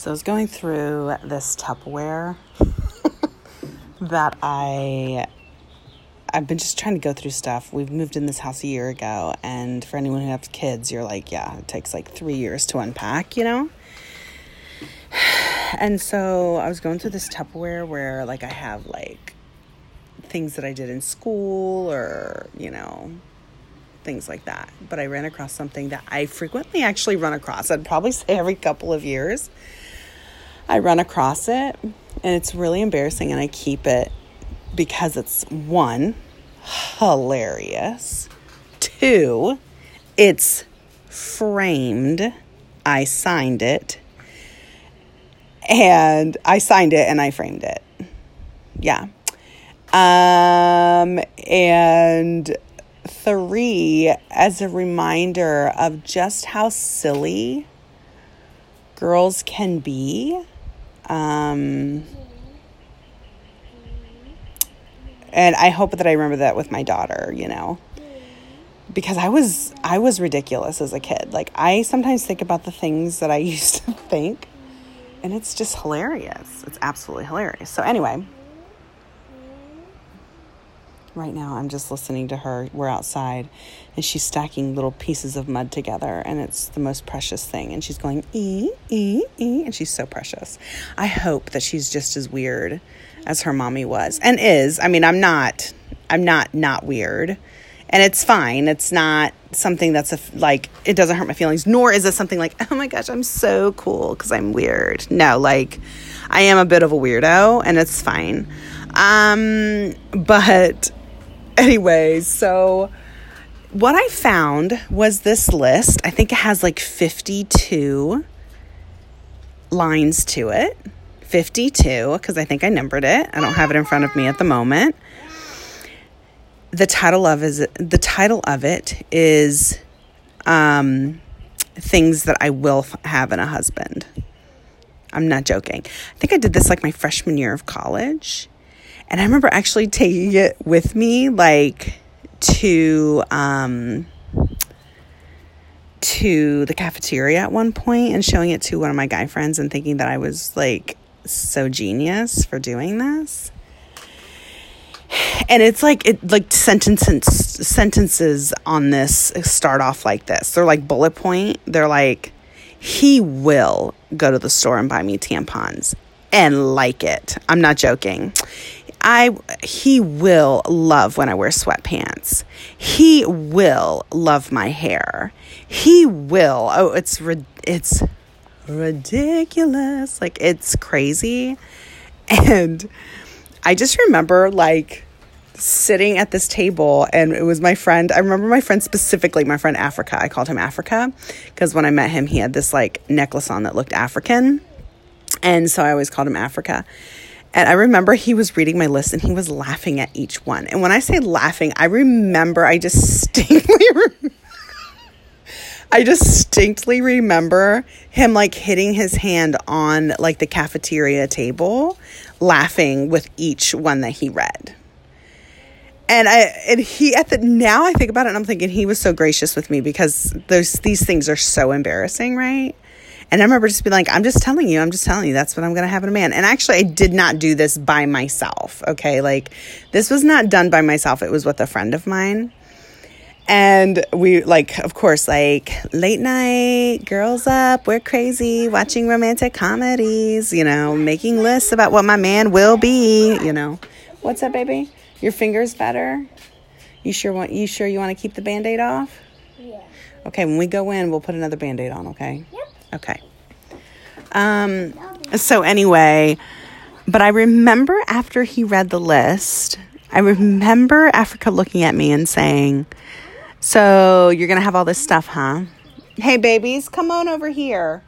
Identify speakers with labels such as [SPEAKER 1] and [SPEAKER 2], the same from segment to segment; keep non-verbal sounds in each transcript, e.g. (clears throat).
[SPEAKER 1] So I was going through this Tupperware (laughs) that I I've been just trying to go through stuff. We've moved in this house a year ago, and for anyone who has kids, you're like, yeah, it takes like three years to unpack, you know? (sighs) And so I was going through this Tupperware where like I have like things that I did in school or, you know, things like that. But I ran across something that I frequently actually run across. I'd probably say every couple of years. I run across it and it's really embarrassing and I keep it because it's one, hilarious. Two, it's framed. I signed it. And I signed it and I framed it. Yeah. Um, and three, as a reminder of just how silly girls can be. Um, and I hope that I remember that with my daughter, you know. Because I was I was ridiculous as a kid. Like I sometimes think about the things that I (laughs) used to think and it's just hilarious. It's absolutely hilarious. So anyway, right now I'm just listening to her. We're outside and she's stacking little pieces of mud together and it's the most precious thing and she's going e e e and she's so precious. I hope that she's just as weird as her mommy was and is. I mean, I'm not I'm not not weird. And it's fine. It's not something that's a, like it doesn't hurt my feelings nor is it something like oh my gosh i'm so cool because i'm weird no like i am a bit of a weirdo and it's fine um but anyway so what i found was this list. I think it has like 52 lines to it. 52 because i think i numbered it. I don't have it in front of me at the moment. The title of is the title of it is um, things that I will have in a husband. I'm not joking. I think I did this like my freshman year of college, and I remember actually taking it with me like to um, to the cafeteria at one point and showing it to one of my guy friends and thinking that I was like so genius for doing this. And it's like it like sentences sentences on this start off like this. They're like bullet point. They're like he will go to the store and buy me tampons and like it. I'm not joking i he will love when i wear sweatpants he will love my hair he will oh it's it's ridiculous like it's crazy and I just remember like sitting at this table and it was my friend. I remember my friend specifically, my friend Africa. I called him Africa because when I met him, he had this like necklace on that looked African. And so I always called him Africa. And I remember he was reading my list and he was laughing at each one. And when I say laughing, I remember I distinctly (laughs) I distinctly remember him like hitting his hand on like the cafeteria table, laughing with each one that he read. And I and he at the now I think about it and I'm thinking he was so gracious with me because those these things are so embarrassing, right? And I remember just being like, I'm just telling you, I'm just telling you, that's what I'm going to have in a man. And actually, I did not do this by myself. Okay. Like, this was not done by myself. It was with a friend of mine. And we, like, of course, like late night, girls up, we're crazy, watching romantic comedies, you know, making lists about what my man will be, you know. What's up, baby? Your finger's better? You sure want you sure you want to keep the band-aid off? Yeah. Okay, when we go in, we'll put another band-aid on, okay? Yep. Okay. Um so anyway, but I remember after he read the list, I remember Africa looking at me and saying, so you're gonna have all this stuff, huh? Hey babies, come on over here.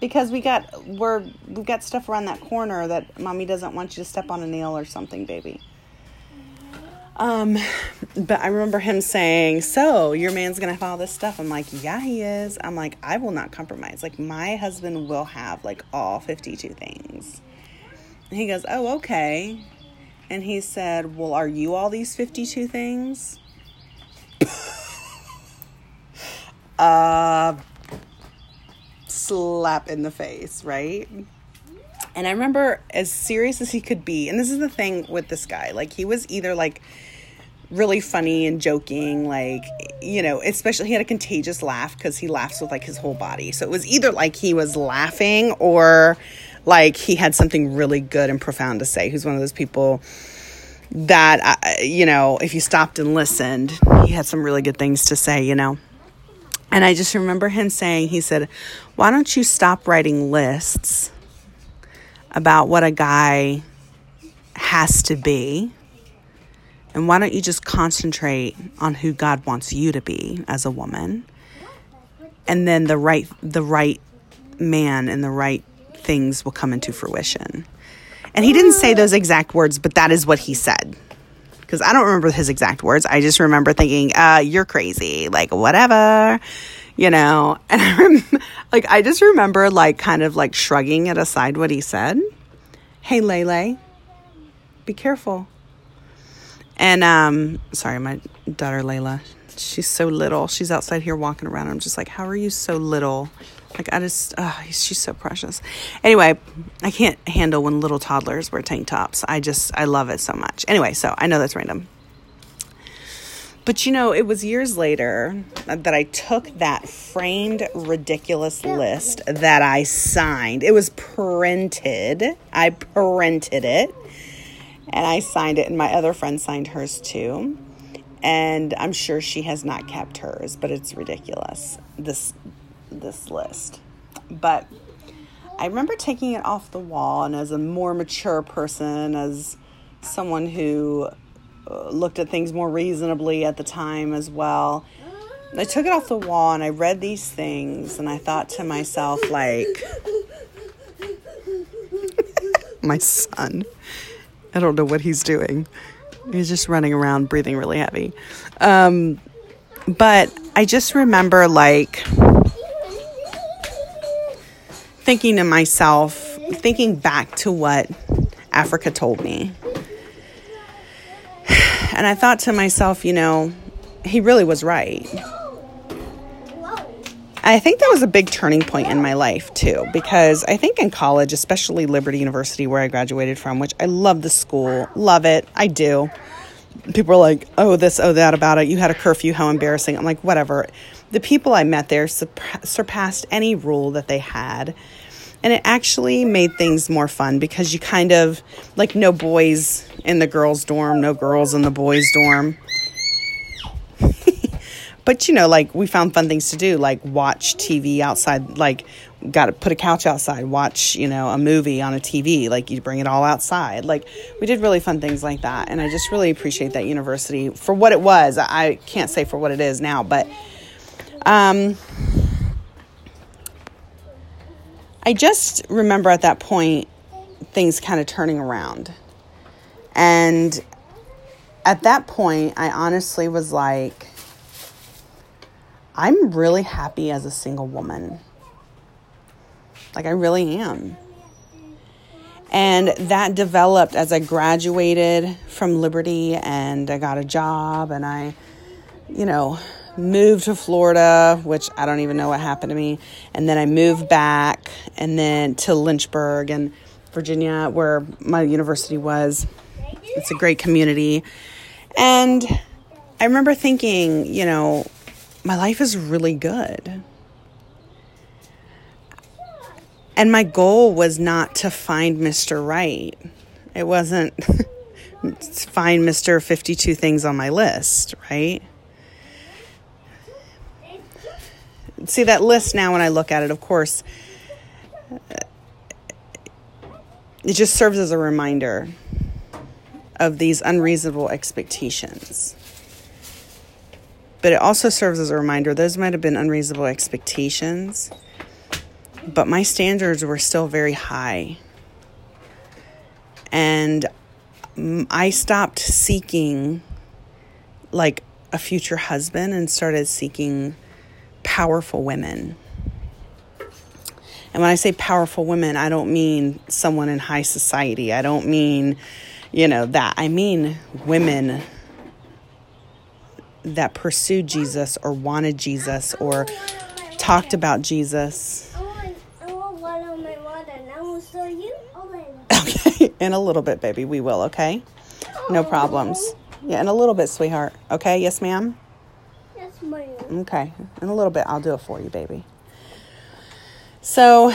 [SPEAKER 1] Because we got we're we got stuff around that corner that mommy doesn't want you to step on a nail or something, baby. Um, but I remember him saying, "So your man's gonna have all this stuff." I'm like, "Yeah, he is." I'm like, "I will not compromise. Like my husband will have like all 52 things." And he goes, "Oh, okay." And he said, "Well, are you all these 52 things?" (laughs) uh, slap in the face, right? And I remember as serious as he could be, and this is the thing with this guy, like he was either like really funny and joking, like, you know, especially he had a contagious laugh because he laughs with like his whole body. So it was either like he was laughing or like he had something really good and profound to say. Who's one of those people that, uh, you know, if you stopped and listened, he had some really good things to say, you know. And I just remember him saying, he said, Why don't you stop writing lists about what a guy has to be? And why don't you just concentrate on who God wants you to be as a woman? And then the right the right man and the right things will come into fruition. And he didn't say those exact words, but that is what he said. Because I don't remember his exact words. I just remember thinking, uh, you're crazy. Like, whatever, you know? (laughs) And I rem- like, I just remember, like, kind of like shrugging it aside what he said. Hey, Lele, be careful. And, um, sorry, my daughter Layla, she's so little. She's outside here walking around. I'm just like, how are you so little? Like I just, oh, she's so precious. Anyway, I can't handle when little toddlers wear tank tops. I just, I love it so much. Anyway, so I know that's random. But you know, it was years later that I took that framed ridiculous list that I signed. It was printed. I printed it and I signed it, and my other friend signed hers too. And I'm sure she has not kept hers, but it's ridiculous. This this list. But I remember taking it off the wall, and as a more mature person, as someone who uh, looked at things more reasonably at the time as well, I took it off the wall and I read these things, and I thought to myself, like, (laughs) my son. I don't know what he's doing. He's just running around, breathing really heavy. Um, but I just remember, like, thinking to myself, thinking back to what Africa told me. (sighs) And I thought to myself, you know, he really was right. I think that was a big turning point in my life too, because I think in college, especially Liberty University, where I graduated from, which I love the school, love it, I do. People are like, oh, this, oh, that about it. You had a curfew, how embarrassing. I'm like, whatever. The people I met there surpassed any rule that they had and it actually made things more fun because you kind of like no boys in the girls dorm no girls in the boys dorm but you know like we found fun things to do like watch tv outside like got to put a couch outside watch you know a movie on a tv like you bring it all outside like we did really fun things like that and i just really appreciate that university for what it was i can't say for what it is now but um I just remember at that point things kind of turning around. And at that point, I honestly was like, I'm really happy as a single woman. Like, I really am. And that developed as I graduated from Liberty and I got a job and I, you know, moved to Florida, which I don't even know what happened to me. And then I moved back and then to Lynchburg and Virginia, where my university was. It's a great community. And I remember thinking, you know, my life is really good. And my goal was not to find Mr. Right. It wasn't (laughs) find Mr. 52 things on my list, right? see that list now when I look at it, of course, it just serves as a reminder of these unreasonable expectations. But it also serves as a reminder those might have been unreasonable expectations, but my standards were still very high. And I stopped seeking like a future husband and started seeking powerful women. And when I say powerful women, I don't mean someone in high society. I don't mean, you know, that. I mean women that pursued Jesus or wanted Jesus or talked about Jesus
[SPEAKER 2] will show you later.
[SPEAKER 1] Okay, in a little bit, baby. We will, okay? No problems. Yeah, in a little bit, sweetheart. Okay, yes, ma'am?
[SPEAKER 2] Yes, ma'am.
[SPEAKER 1] Okay, in a little bit, I'll do it for you, baby. So,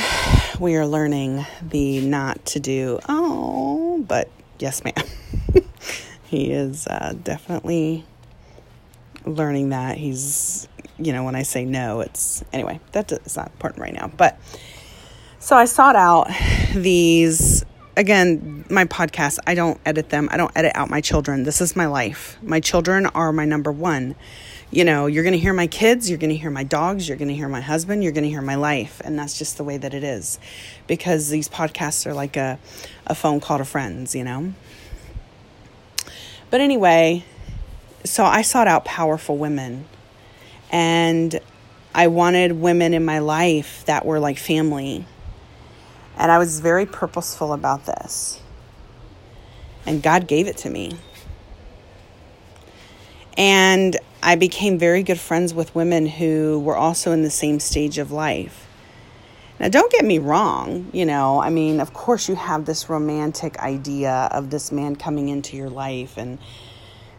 [SPEAKER 1] we are learning the not to do, oh, but yes, ma'am. (laughs) he is uh, definitely learning that. He's, you know, when I say no, it's, anyway, that's not important right now. But, so I sought out these again, my podcast, I don't edit them. I don't edit out my children. This is my life. My children are my number one. You know, you're going to hear my kids, you're going to hear my dogs, you're going to hear my husband, you're going to hear my life. And that's just the way that it is. Because these podcasts are like a, a phone call to friends, you know? But anyway, so I sought out powerful women. And I wanted women in my life that were like family and I was very purposeful about this. And God gave it to me. And I became very good friends with women who were also in the same stage of life. Now, don't get me wrong, you know, I mean, of course, you have this romantic idea of this man coming into your life and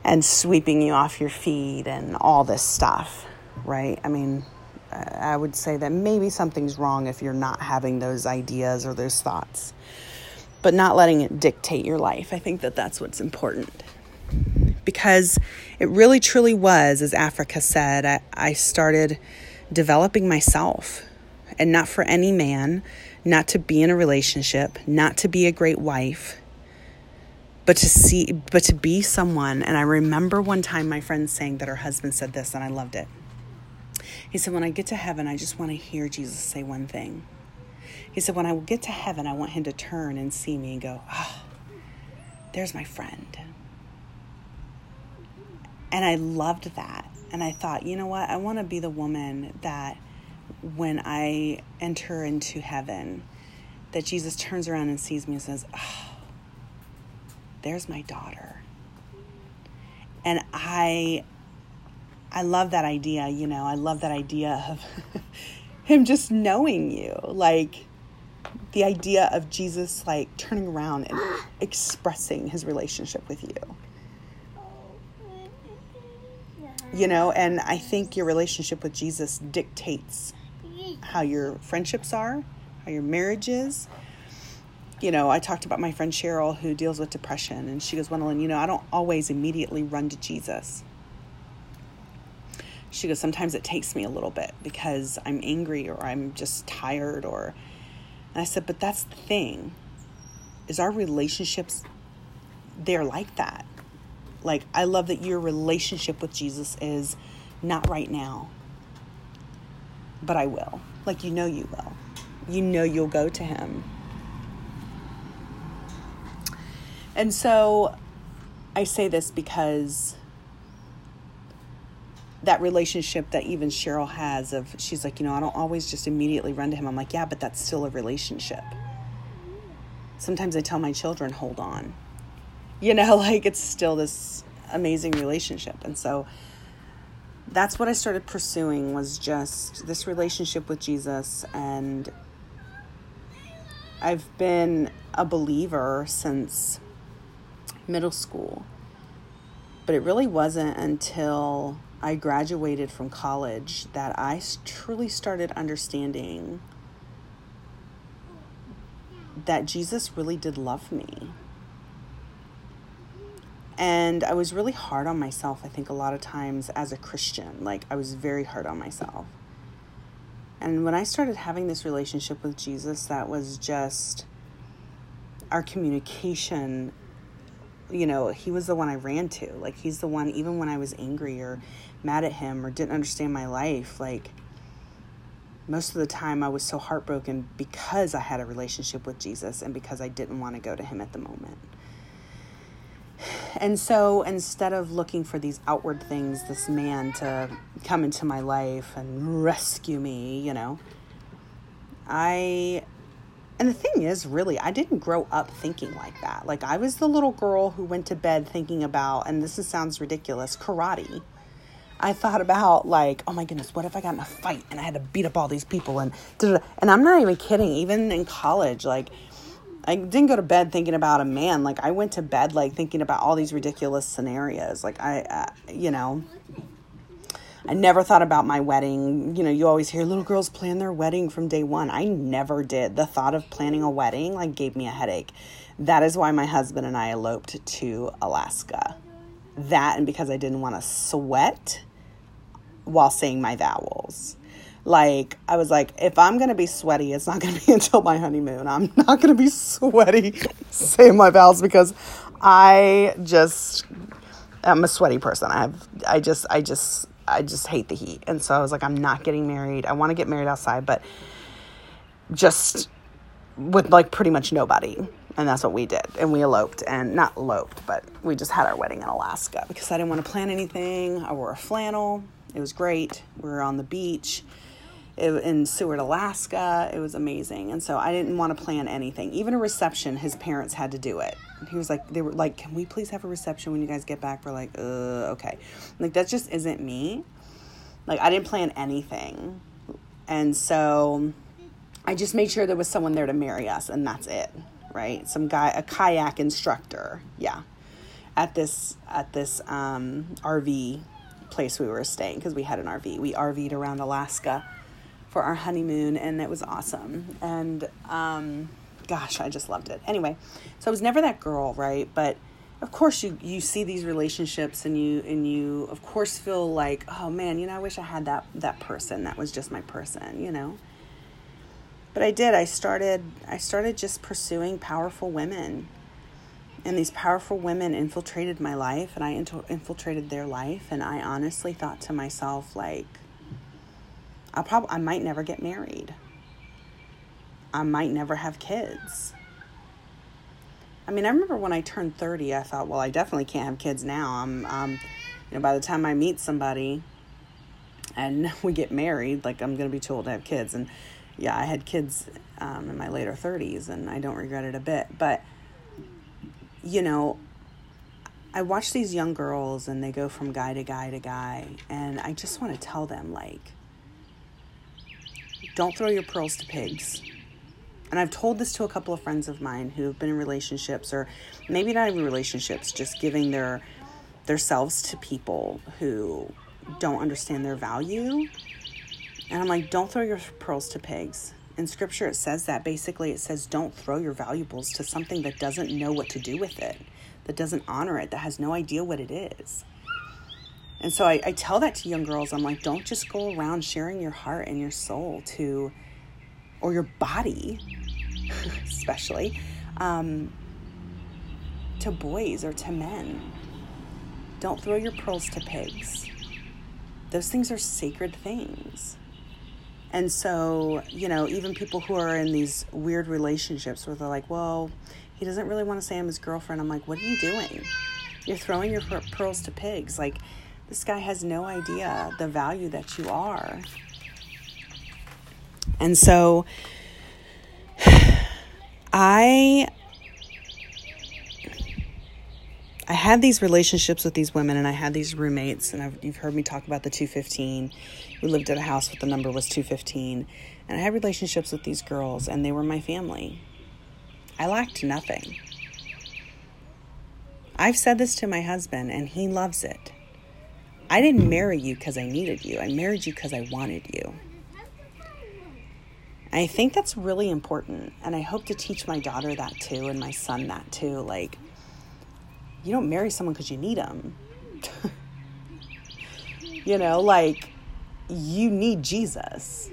[SPEAKER 1] and sweeping you off your feet and all this stuff, right? I mean, I would say that maybe something's wrong if you're not having those ideas or those thoughts, but not letting it dictate your life. I think that that's what's important. Because it really truly was, as Africa said, I, I started developing myself and not for any man, not to be in a relationship, not to be a great wife, but to see, but to be someone. And I remember one time my friend saying that her husband said this, and I loved it. He said, When I get to heaven, I just want to hear Jesus say one thing. He said, When I get to heaven, I want him to turn and see me and go, Oh, there's my friend. And I loved that. And I thought, you know what? I want to be the woman that when I enter into heaven, that Jesus turns around and sees me and says, Oh, there's my daughter. And I I love that idea, you know, I love that idea of (laughs) him just knowing you. Like the idea of Jesus like turning around and (gasps) expressing his relationship with you. You know, and I think your relationship with Jesus dictates how your friendships are, how your marriage is. You know, I talked about my friend Cheryl who deals with depression, and she goes, Gwendolyn, you know, I don't always immediately run to Jesus she goes, Sometimes it takes me a little bit because I'm angry or I'm just tired or and I said, But that's the thing, is our relationships they're like that. Like I love that your relationship with Jesus is not right now. But I will. Like you know you will. You know you'll go to him. And so I say this because that relationship that even Cheryl has of she's like, you know, I don't always just immediately run to him. I'm like, yeah, but that's still a relationship. Sometimes I tell my children, hold on. You know, (laughs) like it's still this amazing relationship. And so that's what I started pursuing was just this relationship with Jesus and I've been a believer since middle school. But it really wasn't until I graduated from college that I truly started understanding that Jesus really did love me. And I was really hard on myself, I think, a lot of times as a Christian. Like, I was very hard on myself. And when I started having this relationship with Jesus, that was just our communication you know, he was the one I ran to. Like, he's the one, even when I was angry or mad at him or didn't understand my life, like, most of the time I was so heartbroken because I had a relationship with Jesus and because I didn't want to go to him at the moment. And so instead of looking for these outward things, this man to come into my life and rescue me, you know, I and the thing is, really, I didn't grow up thinking like that. Like, I was the little girl who went to bed thinking about, and this is, sounds ridiculous, karate. I thought about, like, oh my goodness, what if I got in a fight and I had to beat up all these people? And, and I'm not even kidding. Even in college, like, I didn't go to bed thinking about a man. Like I went to bed like thinking about all these ridiculous scenarios. Like I, uh, you know, I never thought about my wedding. You know, you always hear little girls plan their wedding from day one. I never did. The thought of planning a wedding like gave me a headache. That is why my husband and I eloped to Alaska. That and because I didn't want to sweat while saying my vowels. Like, I was like, if I'm going to be sweaty, it's not going to be (laughs) until my honeymoon. I'm not going to be sweaty (laughs) saying my vowels because I just I'm a sweaty person. I have, I just, I just, I just hate the heat. And so I was like, I'm not getting married. I want to get married outside, but just with like pretty much nobody. And that's what we did. And we eloped and not eloped, but we just had our wedding in Alaska because I didn't want to plan anything. I wore a flannel. It was great. We were on the beach in Seward, Alaska. It was amazing. And so I didn't want to plan anything. Even a reception, his parents had to do it. He was like, they were like, can we please have a reception when you guys get back? We're like, uh, okay. Like, that just isn't me. Like, I didn't plan anything. And so I just made sure there was someone there to marry us, and that's it, right? Some guy, a kayak instructor, yeah, at this at this um, RV place we were staying because we had an RV. We RV'd around Alaska for our honeymoon, and it was awesome. And um, gosh, I just loved it. Anyway, so I was never that girl, right? But of course, you you see these relationships, and you and you of course feel like, oh man, you know, I wish I had that that person. That was just my person, you know but I did. I started I started just pursuing powerful women. And these powerful women infiltrated my life and I infiltrated their life and I honestly thought to myself like I probably I might never get married. I might never have kids. I mean, I remember when I turned 30, I thought, well, I definitely can't have kids now. I'm um you know, by the time I meet somebody and (laughs) we get married, like I'm going to be too old to have kids and yeah, I had kids um, in my later 30s and I don't regret it a bit. But, you know, I watch these young girls and they go from guy to guy to guy, and I just want to tell them, like, don't throw your pearls to pigs. And I've told this to a couple of friends of mine who have been in relationships, or maybe not even relationships, just giving their selves to people who don't understand their value and I'm like, don't throw your pearls to pigs. In scripture, it says that basically, it says, don't throw your valuables to something that doesn't know what to do with it, that doesn't honor it, that has no idea what it is. And so I, I tell that to young girls. I'm like, don't just go around sharing your heart and your soul to, or your body, (laughs) especially, um, to boys or to men. Don't throw your pearls to pigs. Those things are sacred things. And so, you know, even people who are in these weird relationships where they're like, well, he doesn't really want to say I'm his girlfriend. I'm like, what are you doing? You're throwing your pearls to pigs. Like, this guy has no idea the value that you are. And so, I I had these relationships with these women and I had these roommates and I've, you've heard me talk about the 215. We lived at a house with the number was 215 and I had relationships with these girls and they were my family. I lacked nothing. I've said this to my husband and he loves it. I didn't marry you because I needed you. I married you because I wanted you. I think that's really important. And I hope to teach my daughter that too and my son that too. Like, you don't marry someone because you need them. (laughs) you know, like you need Jesus.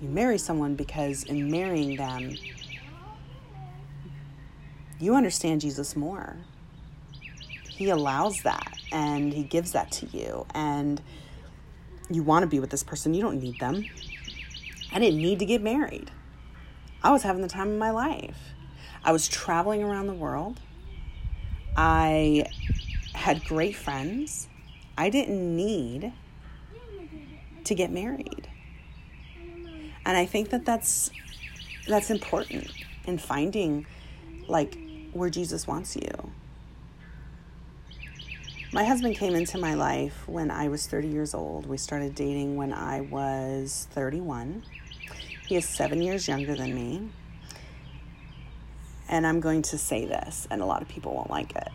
[SPEAKER 1] You marry someone because in marrying them, you understand Jesus more. He allows that and he gives that to you. And you want to be with this person. You don't need them. I didn't need to get married. I was having the time of my life. I was traveling around the world. I had great friends. I didn't need to get married. And I think that that's that's important in finding like where Jesus wants you. My husband came into my life when I was 30 years old. We started dating when I was 31. He is 7 years younger than me. and I'm going to say this, and a lot of people won't like it.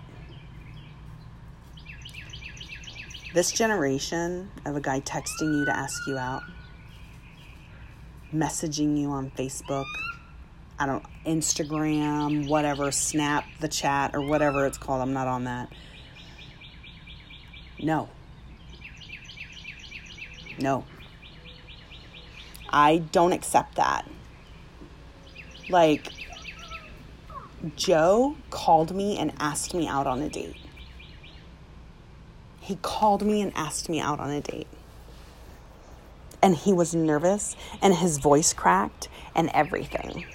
[SPEAKER 1] This generation of a guy texting you to ask you out, messaging you on Facebook, I don't Instagram, whatever, Snap the chat or whatever it's called. I'm not on that. No. No. I don't accept that. Like Joe called me and asked me out on a date. He called me and asked me out on a date. And he was nervous and his voice cracked and everything.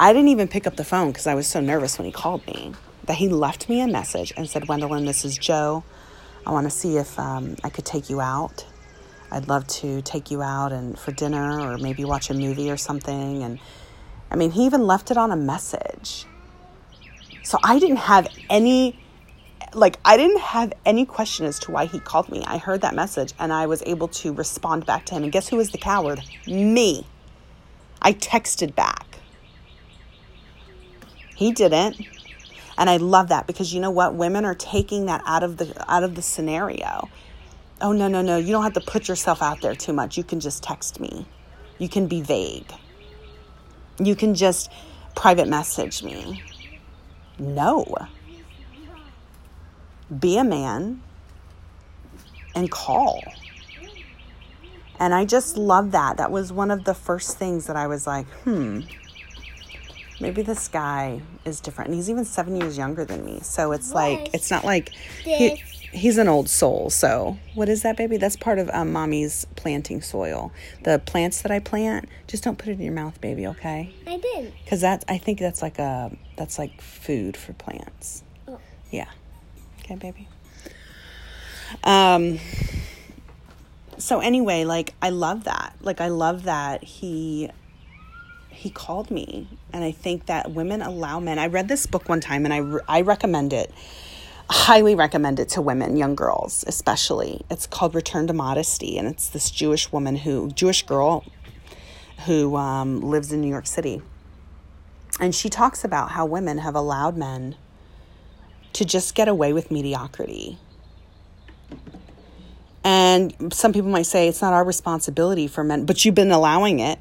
[SPEAKER 1] I didn't even pick up the phone because I was so nervous when he called me that he left me a message and said, Wendelin, this is Joe. I want to see if um, I could take you out. I'd love to take you out and for dinner or maybe watch a movie or something. And I mean, he even left it on a message. So I didn't have any, like, I didn't have any question as to why he called me. I heard that message and I was able to respond back to him. And guess who was the coward? Me. I texted back. He didn't. And I love that because you know what? Women are taking that out of the out of the scenario. Oh no, no, no. You don't have to put yourself out there too much. You can just text me. You can be vague. You can just private message me. No. Be a man and call. And I just love that. That was one of the first things that I was like, hmm, maybe this guy is different. And he's even seven years younger than me. So it's like, it's not like he, he's an old soul. So what is that, baby? That's part of um, mommy's planting soil. The plants that I plant, just don't put it in your mouth, baby. Okay?
[SPEAKER 2] I did.
[SPEAKER 1] Because that's, I think that's like a, that's like food for plants.
[SPEAKER 2] Oh.
[SPEAKER 1] Yeah. Okay, baby. Um, so anyway, like I love that. Like I love that he he called me and i think that women allow men i read this book one time and i, re- I recommend it highly recommend it to women young girls especially. It's called return to modesty and it's this jewish woman who jewish girl who um, lives in new york city. And she talks about how women have allowed men to just get away with mediocrity. And some people might say it's not our responsibility for men but you've been allowing it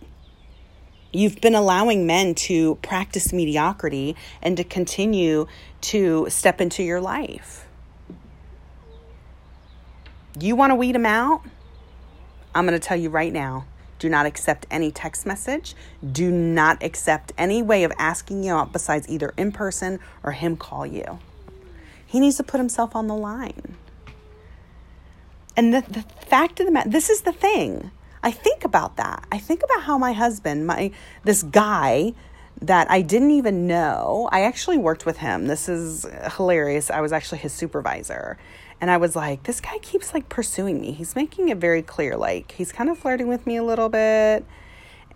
[SPEAKER 1] You've been allowing men to practice mediocrity and to continue to step into your life. You want to weed them out? I'm going to tell you right now do not accept any text message. Do not accept any way of asking you out besides either in person or him call you. He needs to put himself on the line. And the, the fact of the matter, this is the thing. I think about that. I think about how my husband, my this guy that I didn't even know, I actually worked with him. This is hilarious. I was actually his supervisor. And I was like, this guy keeps like pursuing me. He's making it very clear like he's kind of flirting with me a little bit.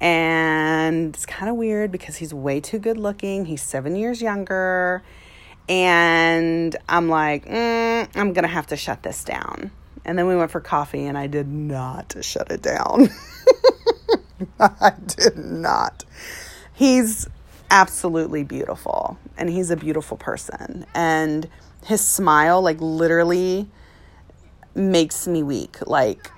[SPEAKER 1] And it's kind of weird because he's way too good looking. He's 7 years younger. And I'm like, mm, I'm going to have to shut this down. And then we went for coffee, and I did not shut it down. (laughs) I did not. He's absolutely beautiful, and he's a beautiful person. And his smile, like, literally makes me weak. Like,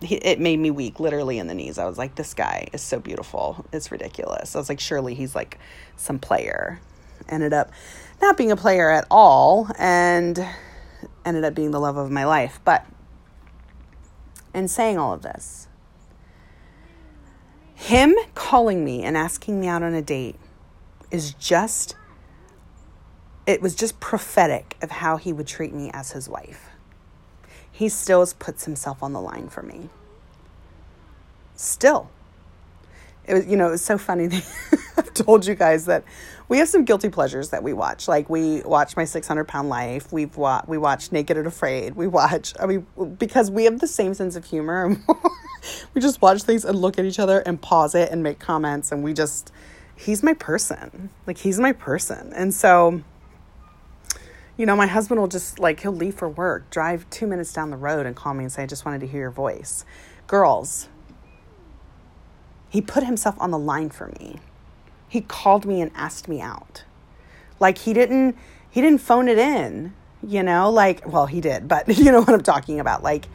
[SPEAKER 1] it made me weak literally in the knees. I was like, this guy is so beautiful. It's ridiculous. I was like, surely he's like some player. Ended up not being a player at all. And ended up being the love of my life. But in saying all of this, him calling me and asking me out on a date is just, it was just prophetic of how he would treat me as his wife. He still puts himself on the line for me. Still. It was, you know, it was so funny. (laughs) (laughs) I've told you guys that we have some guilty pleasures that we watch. Like we watch My 600 Pound Life. We've wa- we watch Naked and Afraid. We watch, I mean, because we have the same sense of humor. (laughs) we just watch things and look at each other and pause it and make comments. And we just, he's my person. Like he's my person. And so, you know, my husband will just like, he'll leave for work, drive two minutes down the road and call me and say, I just wanted to hear your voice. Girls, he put himself on the line for me. He called me and asked me out. Like he didn't he didn't phone it in, you know, like well, he did, but (laughs) you know what I'm talking about. Like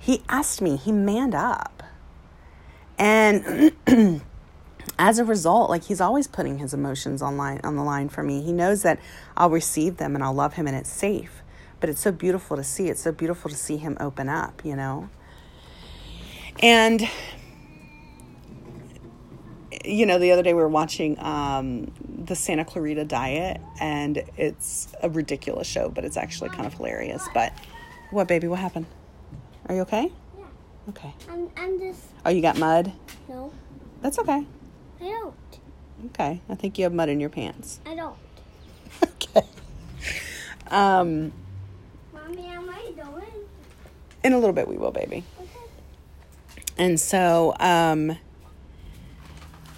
[SPEAKER 1] he asked me, he manned up. And (clears throat) as a result, like he's always putting his emotions on line on the line for me. He knows that I'll receive them and I'll love him and it's safe. But it's so beautiful to see. It's so beautiful to see him open up, you know. And you know, the other day we were watching um, the Santa Clarita Diet, and it's a ridiculous show, but it's actually kind of hilarious. But what, baby? What happened? Are you okay?
[SPEAKER 2] Yeah.
[SPEAKER 1] Okay.
[SPEAKER 2] I'm, I'm just,
[SPEAKER 1] Oh, you got mud?
[SPEAKER 2] no,
[SPEAKER 1] That's okay.
[SPEAKER 2] I don't.
[SPEAKER 1] Okay. I think you have mud in your pants.
[SPEAKER 2] I don't. (laughs)
[SPEAKER 1] okay. Um,
[SPEAKER 2] Mommy, am I doing?
[SPEAKER 1] in a little bit we will, baby.
[SPEAKER 2] Okay.
[SPEAKER 1] And so, um,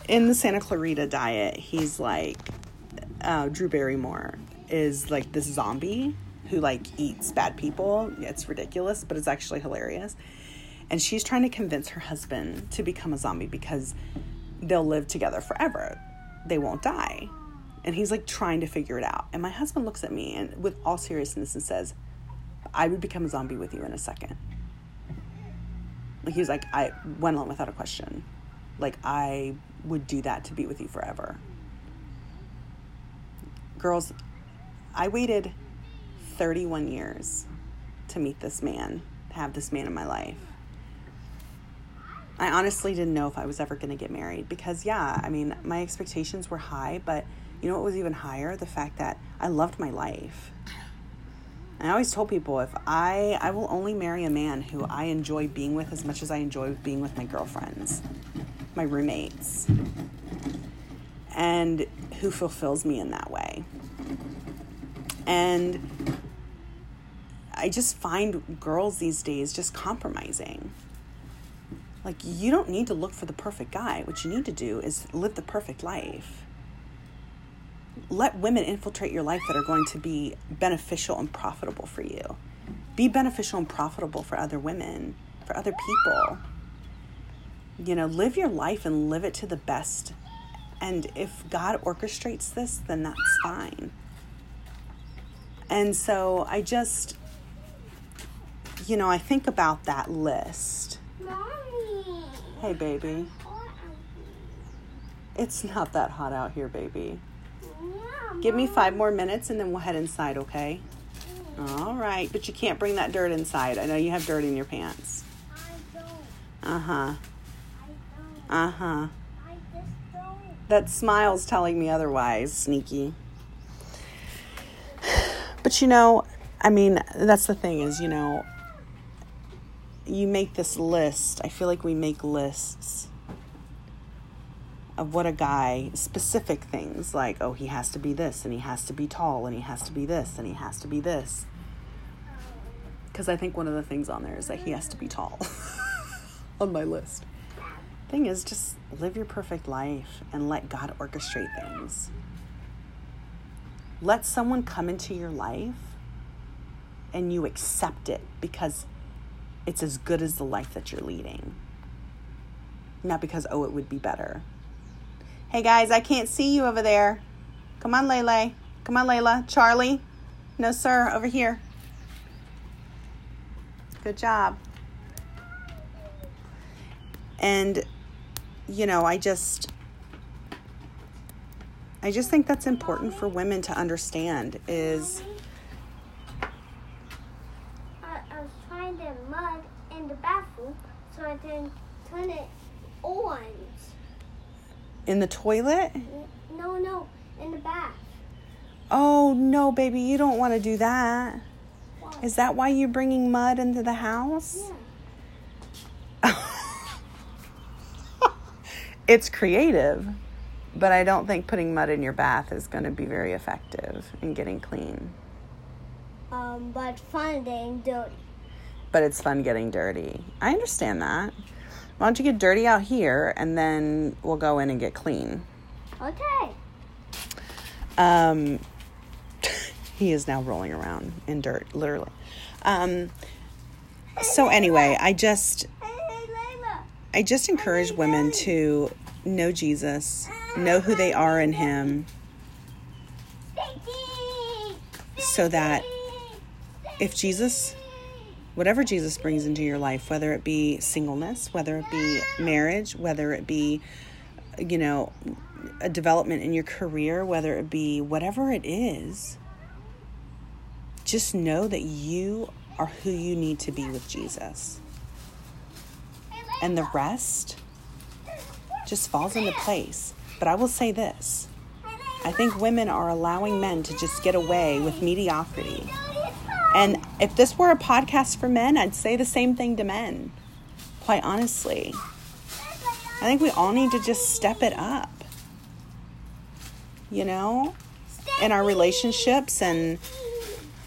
[SPEAKER 1] in the Santa Clarita diet, he's like, uh, Drew Barrymore is like this zombie who like eats bad people. It's ridiculous, but it's actually hilarious. And she's trying to convince her husband to become a zombie because they'll live together forever. They won't die. And he's like trying to figure it out. And my husband looks at me and with all seriousness and says, I would become a zombie with you in a second. Like he was like, I went on without a question. Like I would do that to be with you forever. Girls, I waited 31 years to meet this man, to have this man in my life. I honestly didn't know if I was ever going to get married because, yeah, I mean, my expectations were high, but you know what was even higher? The fact that I loved my life. I always told people if I I will only marry a man who I enjoy being with as much as I enjoy being with my girlfriends, my roommates, and who fulfills me in that way. And I just find girls these days just compromising. Like you don't need to look for the perfect guy. What you need to do is live the perfect life let women infiltrate your life that are going to be beneficial and profitable for you. Be beneficial and profitable for other women, for other people. You know, live your life and live it to the best. And if God orchestrates this, then that's fine. And so I just, you know, I think about that list.
[SPEAKER 2] Mommy.
[SPEAKER 1] Hey, baby, it's not that hot out here, baby.
[SPEAKER 2] Yeah,
[SPEAKER 1] Give me five more minutes and then we'll head inside, okay? All right, but you can't bring that dirt inside. I know you have dirt in your pants.
[SPEAKER 2] I don't.
[SPEAKER 1] Uh huh. Uh huh.
[SPEAKER 2] I just don't.
[SPEAKER 1] That smile's telling me otherwise, sneaky. But you know, I mean, that's the thing is, you know, you make this list. I feel like we make lists of what a guy, specific things like, oh, he has to be this, and he has to be tall, and he has to be this, and he has to be this. Because I think one of the things on there is that he has to be tall (laughs) on my list. Thing is, just live your perfect life and let God orchestrate things. Let someone come into your life and you accept it because it's as good as the life that you're leading. Not because, oh, it would be better. Hey guys, I can't see you over there. Come on, Lele. Come on, Layla. Charlie. No, sir, over here. Good job. And, you know, I just. I just think that's important for women to understand is
[SPEAKER 2] I, I was trying to mud in the bathroom so I can turn it on.
[SPEAKER 1] in the toilet.
[SPEAKER 2] No, no, in the bath.
[SPEAKER 1] Oh, no, baby, you don't want to do that.
[SPEAKER 2] Why?
[SPEAKER 1] Is that why you're bringing mud into the house?
[SPEAKER 2] Yeah. (laughs)
[SPEAKER 1] it's creative, but I don't think putting mud in your bath is going to be very effective in getting clean.
[SPEAKER 2] Um, but finding dirty.
[SPEAKER 1] But it's fun getting dirty. I understand that. Why don't you get dirty out here and then we'll go in and get clean?
[SPEAKER 2] Okay.
[SPEAKER 1] Um, (laughs) he is now rolling around in dirt, literally. Um, so anyway, I just
[SPEAKER 2] Hey, hey, Layla.
[SPEAKER 1] I just encourage women to know Jesus, know who they are in Him, so that if Jesus, whatever Jesus brings into your life, whether it be singleness, whether it be marriage, whether it be, you know, a development in your career, whether it be whatever it is, just know that you are who you need to be with Jesus. And the rest just falls into place. But I will say this I think women are allowing men to just get away with mediocrity. And if this were a podcast for men, I'd say the same thing to men. Quite honestly. I think we all need to just step it up. You know? In our relationships and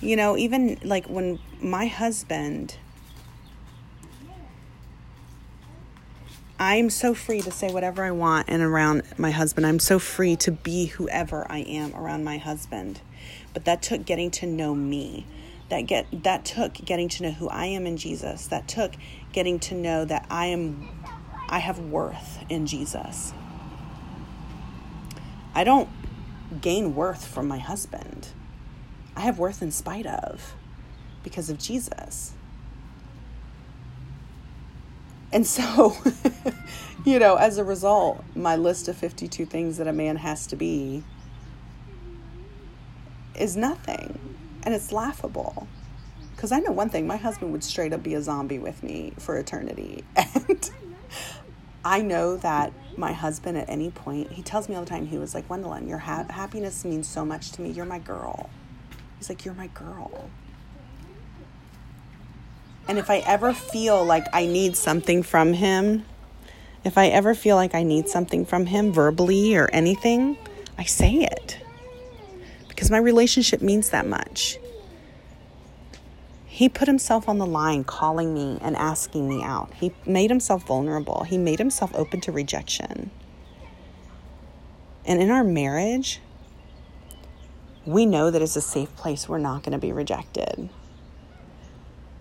[SPEAKER 1] you know, even like when my husband I'm so free to say whatever I want and around my husband. I'm so free to be whoever I am around my husband. But that took getting to know me. That get that took getting to know who I am in Jesus. That took getting to know that I am I have worth in Jesus. I don't gain worth from my husband. I have worth in spite of because of Jesus. And so, (laughs) you know, as a result, my list of 52 things that a man has to be is nothing. And it's laughable. Because I know one thing my husband would straight up be a zombie with me for eternity. (laughs) And I know that my husband, at any point, he tells me all the time, he was like, Gwendolyn, your ha- happiness means so much to me. You're my girl. He's like, You're my girl. And if I ever feel like I need something from him, if I ever feel like I need something from him verbally or anything, I say it. Because my relationship means that much. He put himself on the line calling me and asking me out. He made himself vulnerable. He made himself open to rejection. And in our marriage, we know that it's a safe place. We're not going to be rejected.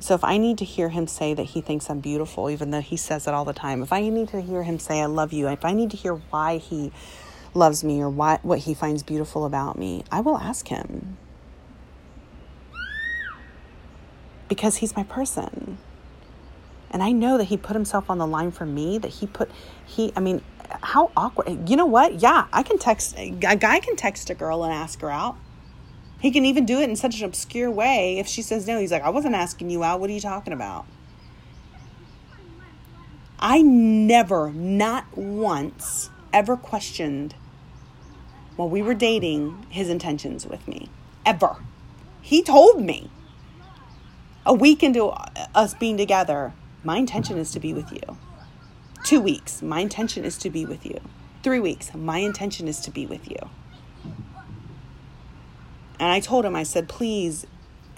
[SPEAKER 1] So if I need to hear him say that he thinks I'm beautiful, even though he says it all the time, if I need to hear him say I love you, if I need to hear why he loves me or why, what he finds beautiful about me, I will ask him. Because he's my person. And I know that he put himself on the line for me, that he put, he, I mean, how awkward. You know what? Yeah, I can text, a guy can text a girl and ask her out. He can even do it in such an obscure way. If she says no, he's like, I wasn't asking you out. What are you talking about? I never, not once, ever questioned while we were dating his intentions with me. Ever. He told me a week into us being together, my intention is to be with you. Two weeks, my intention is to be with you. Three weeks, my intention is to be with you. And I told him, I said, please,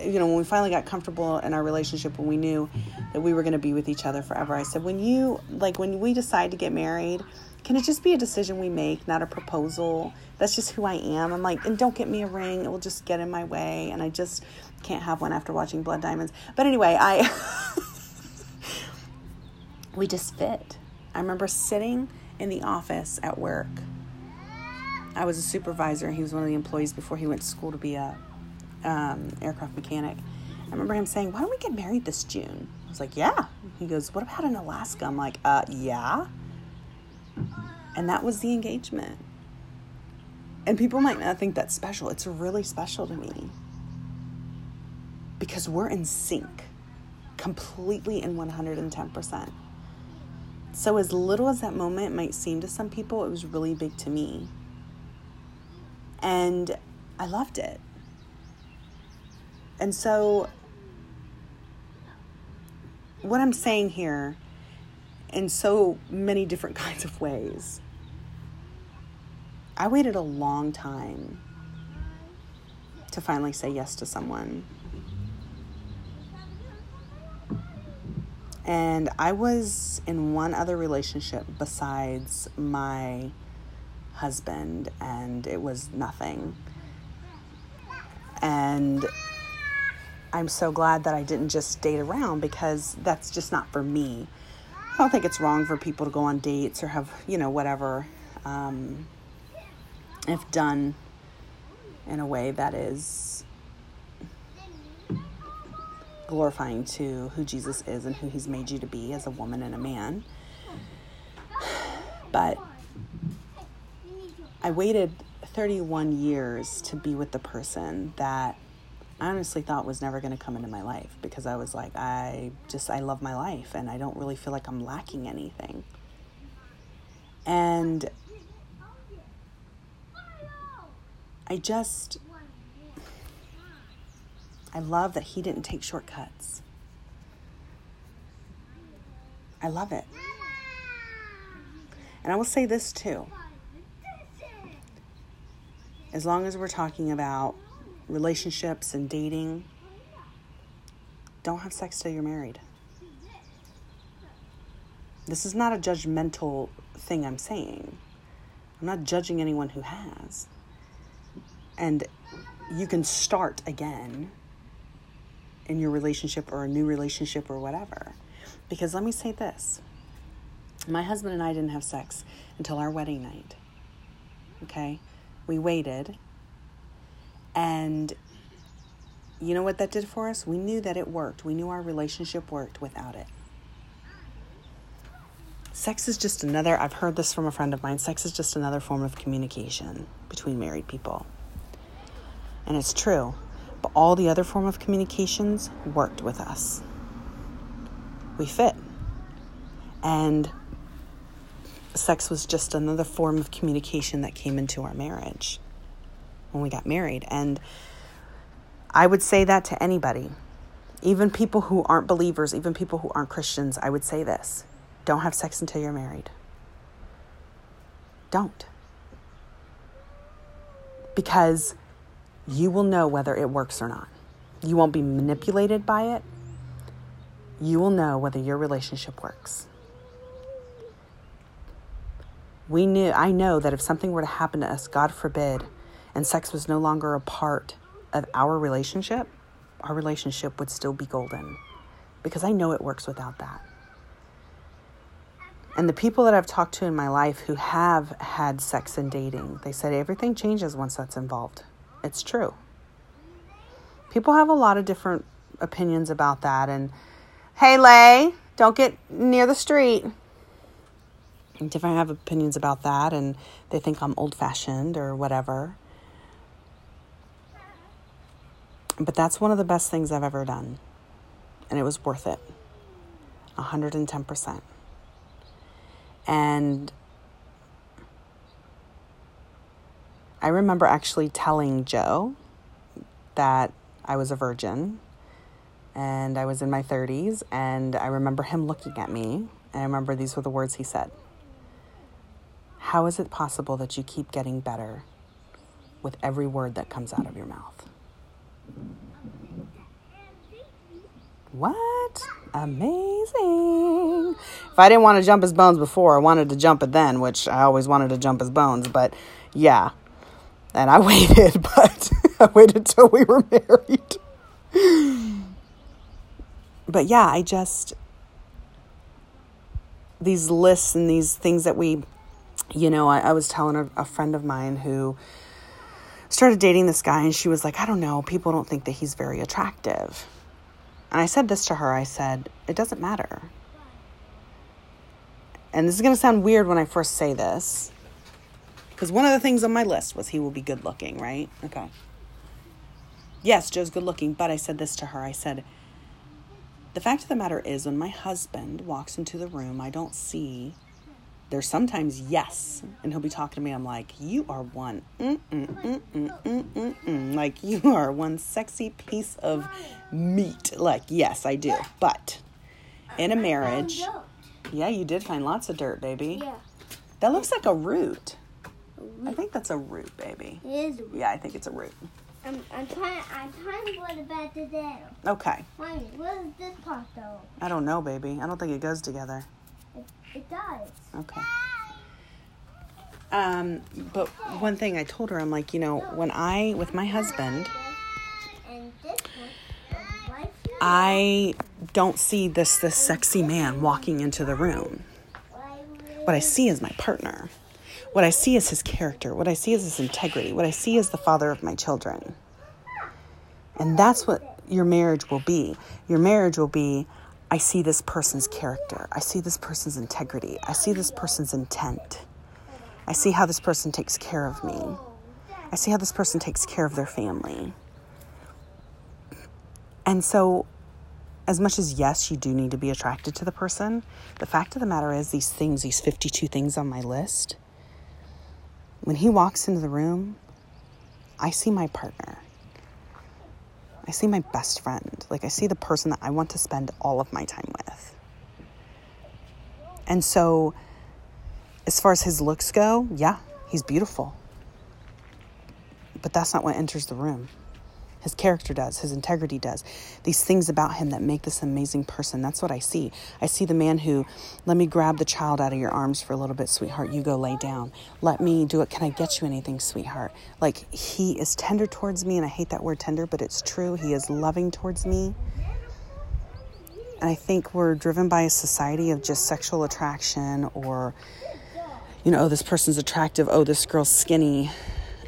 [SPEAKER 1] you know, when we finally got comfortable in our relationship, when we knew that we were going to be with each other forever, I said, when you, like, when we decide to get married, can it just be a decision we make, not a proposal? That's just who I am. I'm like, and don't get me a ring, it will just get in my way. And I just can't have one after watching Blood Diamonds. But anyway, I, (laughs) we just fit. I remember sitting in the office at work I was a supervisor. And he was one of the employees before he went to school to be a um, aircraft mechanic. I remember him saying, "Why don't we get married this June?" I was like, "Yeah." He goes, "What about in Alaska?" I'm like, "Uh, yeah." And that was the engagement. And people might not think that's special. It's really special to me because we're in sync, completely in 110%. So, as little as that moment might seem to some people, it was really big to me. And I loved it. And so, what I'm saying here, in so many different (laughs) kinds of ways, I waited a long time to finally say yes to someone. And I was in one other relationship besides my husband, and it was nothing. And I'm so glad that I didn't just date around because that's just not for me. I don't think it's wrong for people to go on dates or have, you know, whatever, um, if done in a way that is glorifying to who Jesus is and who he's made you to be as a woman and a man. (sighs) But I waited 31 years to be with the person that I honestly thought was never going to come into my life because I was like, I just, I love my life and I don't really feel like I'm lacking anything. And I just, I love that he didn't take shortcuts. I love it. And I will say this too. As long as we're talking about relationships and dating, don't have sex till you're married. This is not a judgmental thing I'm saying. I'm not judging anyone who has. And you can start again in your relationship or a new relationship or whatever. Because let me say this my husband and I didn't have sex until our wedding night. Okay? We waited. And you know what that did for us? We knew that it worked. We knew our relationship worked without it. Sex is just another, I've heard this from a friend of mine, sex is just another form of communication between married people. And it's true. But all the other form of communications worked with us. We fit. And sex was just another form of communication that came into our marriage when we got married. And I would say that to anybody, even people who aren't believers, even people who aren't Christians, I would say this don't have sex until you're married. Don't. Because you will know whether it works or not. You won't be manipulated by it. You will know whether your relationship works. We knew, I know that if something were to happen to us, God forbid, and sex was no longer a part of our relationship, our relationship would still be golden because I know it works without that. And the people that I've talked to in my life who have had sex and dating, they said everything changes once that's involved. It's true. People have a lot of different opinions about that. And hey, Lay, don't get near the street. And different have opinions about that, and they think I'm old fashioned or whatever. But that's one of the best things I've ever done. And it was worth it. 110%. And I remember actually telling Joe that I was a virgin and I was in my 30s. And I remember him looking at me. And I remember these were the words he said How is it possible that you keep getting better with every word that comes out of your mouth? What? Amazing. If I didn't want to jump his bones before, I wanted to jump it then, which I always wanted to jump his bones. But yeah. And I (laughs) waited, but I waited till we were married. But yeah, I just, these lists and these things that we, you know, I, I was telling a, a friend of mine who started dating this guy, and she was like, I don't know, people don't think that he's very attractive. And I said this to her I said, it doesn't matter. And this is going to sound weird when I first say this, because one of the things on my list was he will be good looking, right? Okay. Yes, Joe's good looking, but I said this to her. I said, the fact of the matter is, when my husband walks into the room, I don't see. There's sometimes yes, and he'll be talking to me. I'm like, you are one, mm, mm, mm, mm, mm, mm, mm. like (laughs) you are one sexy piece of meat. Like, yes, I do. But in a marriage, yeah, you did find lots of dirt, baby.
[SPEAKER 2] Yeah.
[SPEAKER 1] That looks like a root. I think that's a root, baby.
[SPEAKER 2] It is.
[SPEAKER 1] Yeah, I think it's a root.
[SPEAKER 2] I'm, I'm trying. I'm trying to put it back together.
[SPEAKER 1] Okay.
[SPEAKER 2] What is this part though?
[SPEAKER 1] I don't know, baby. I don't think it goes together.
[SPEAKER 2] It, does.
[SPEAKER 1] Okay. Um, but one thing I told her, I'm like, you know, when I, with my husband. I don't see this this sexy man walking into the room. What I see is my partner. What I see is his character. What I see is his integrity. What I see is the father of my children. And that's what your marriage will be. Your marriage will be I see this person's character. I see this person's integrity. I see this person's intent. I see how this person takes care of me. I see how this person takes care of their family. And so, as much as yes, you do need to be attracted to the person, the fact of the matter is, these things, these 52 things on my list, when he walks into the room, I see my partner. I see my best friend. Like, I see the person that I want to spend all of my time with. And so, as far as his looks go, yeah, he's beautiful. But that's not what enters the room. His character does, his integrity does. These things about him that make this amazing person. That's what I see. I see the man who, let me grab the child out of your arms for a little bit, sweetheart. You go lay down. Let me do it. Can I get you anything, sweetheart? Like, he is tender towards me, and I hate that word tender, but it's true. He is loving towards me. And I think we're driven by a society of just sexual attraction or, you know, oh, this person's attractive. Oh, this girl's skinny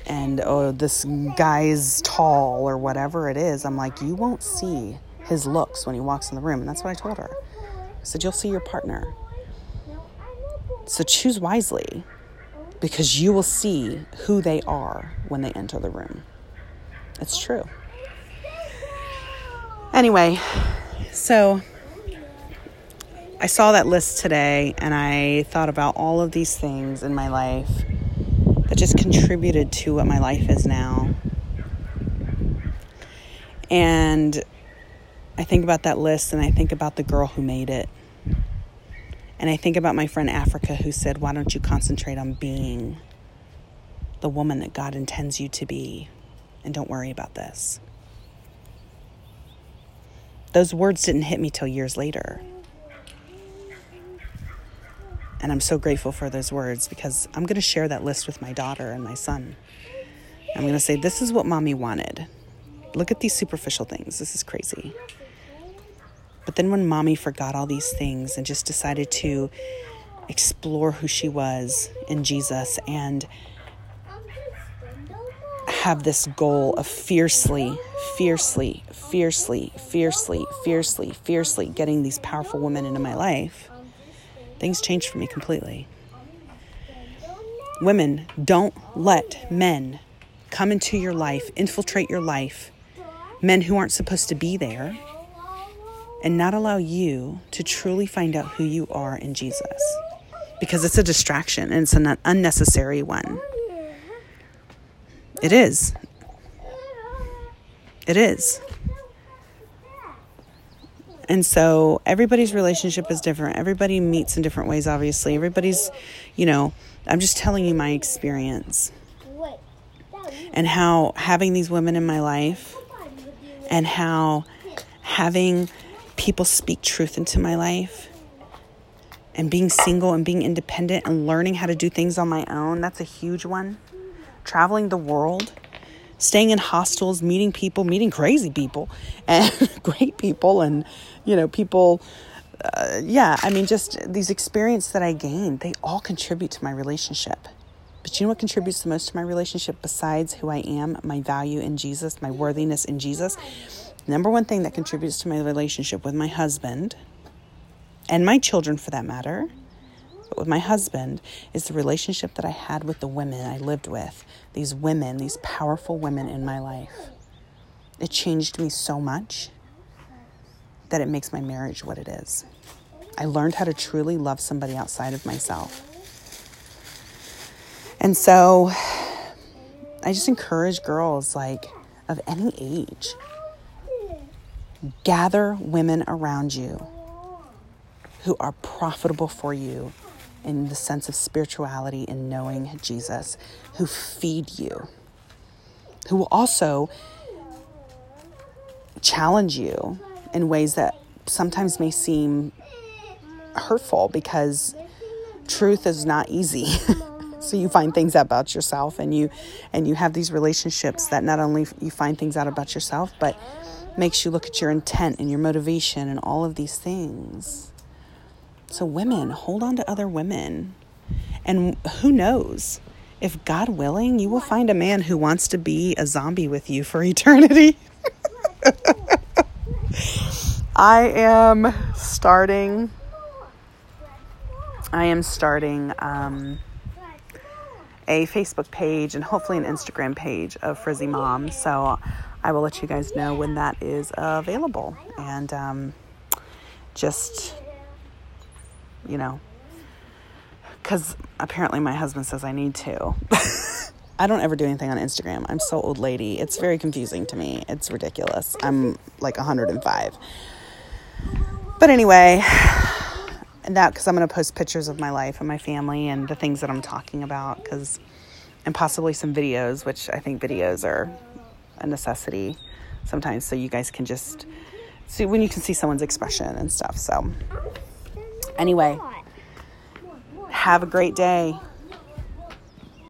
[SPEAKER 1] and oh this guy's tall or whatever it is i'm like you won't see his looks when he walks in the room. And that's what i told her. I said you'll see your partner. So choose wisely because you will see who they are when they enter the room. It's true. Anyway so i saw that list today and i thought about all of these things in my life that just contributed to what my life is now. And I think about that list and I think about the girl who made it. And I think about my friend Africa who said, Why don't you concentrate on being the woman that God intends you to be? And don't worry about this. Those words didn't hit me till years later. And I'm so grateful for those words because I'm going to share that list with my daughter and my son. I'm going to say, This is what mommy wanted. Look at these superficial things. This is crazy. But then when mommy forgot all these things and just decided to explore who she was in Jesus and have this goal of fiercely, fiercely, fiercely, fiercely, fiercely, fiercely getting these powerful women into my life things changed for me completely. Women, don't let men come into your life, infiltrate your life, men who aren't supposed to be there, and not allow you to truly find out who you are in Jesus. Because it's a distraction and it's an unnecessary one. It is. It is. And so everybody's relationship is different. Everybody meets in different ways, obviously. Everybody's, you know, I'm just telling you my experience and how having these women in my life and how having people speak truth into my life and being single and being independent and learning how to do things on my own that's a huge one. Traveling the world staying in hostels, meeting people, meeting crazy people, (laughs) and great people, and you know, people. Uh, yeah, I mean, just these experiences that I gained, they all contribute to my relationship. But you know what contributes the most to my relationship besides who I am, my value in Jesus, my worthiness in Jesus? Number one thing that contributes to my relationship with my husband and my children for that matter but with my husband is the relationship that I had with the women I lived with, these women, these powerful women in my life. It changed me so much that it makes my marriage what it is. I learned how to truly love somebody outside of myself. And so I just encourage girls like of any age gather women around you who are profitable for you in the sense of spirituality in knowing Jesus, who feed you, who will also challenge you in ways that sometimes may seem hurtful because truth is not easy. (laughs) so you find things out about yourself and you and you have these relationships that not only you find things out about yourself but makes you look at your intent and your motivation and all of these things. So, women, hold on to other women. And who knows? If God willing, you will find a man who wants to be a zombie with you for eternity. (laughs) I am starting. I am starting um, a Facebook page and hopefully an Instagram page of Frizzy Mom. So I will let you guys know when that is available. And um, just, you know, because apparently my husband says I need to. (laughs) I don't ever do anything on Instagram. I'm so old lady. It's very confusing to me. It's ridiculous. I'm like 105. But anyway, and that because I'm going to post pictures of my life and my family and the things that I'm talking about because and possibly some videos, which I think videos are a necessity sometimes so you guys can just see when you can see someone's expression and stuff. So anyway, have a great day.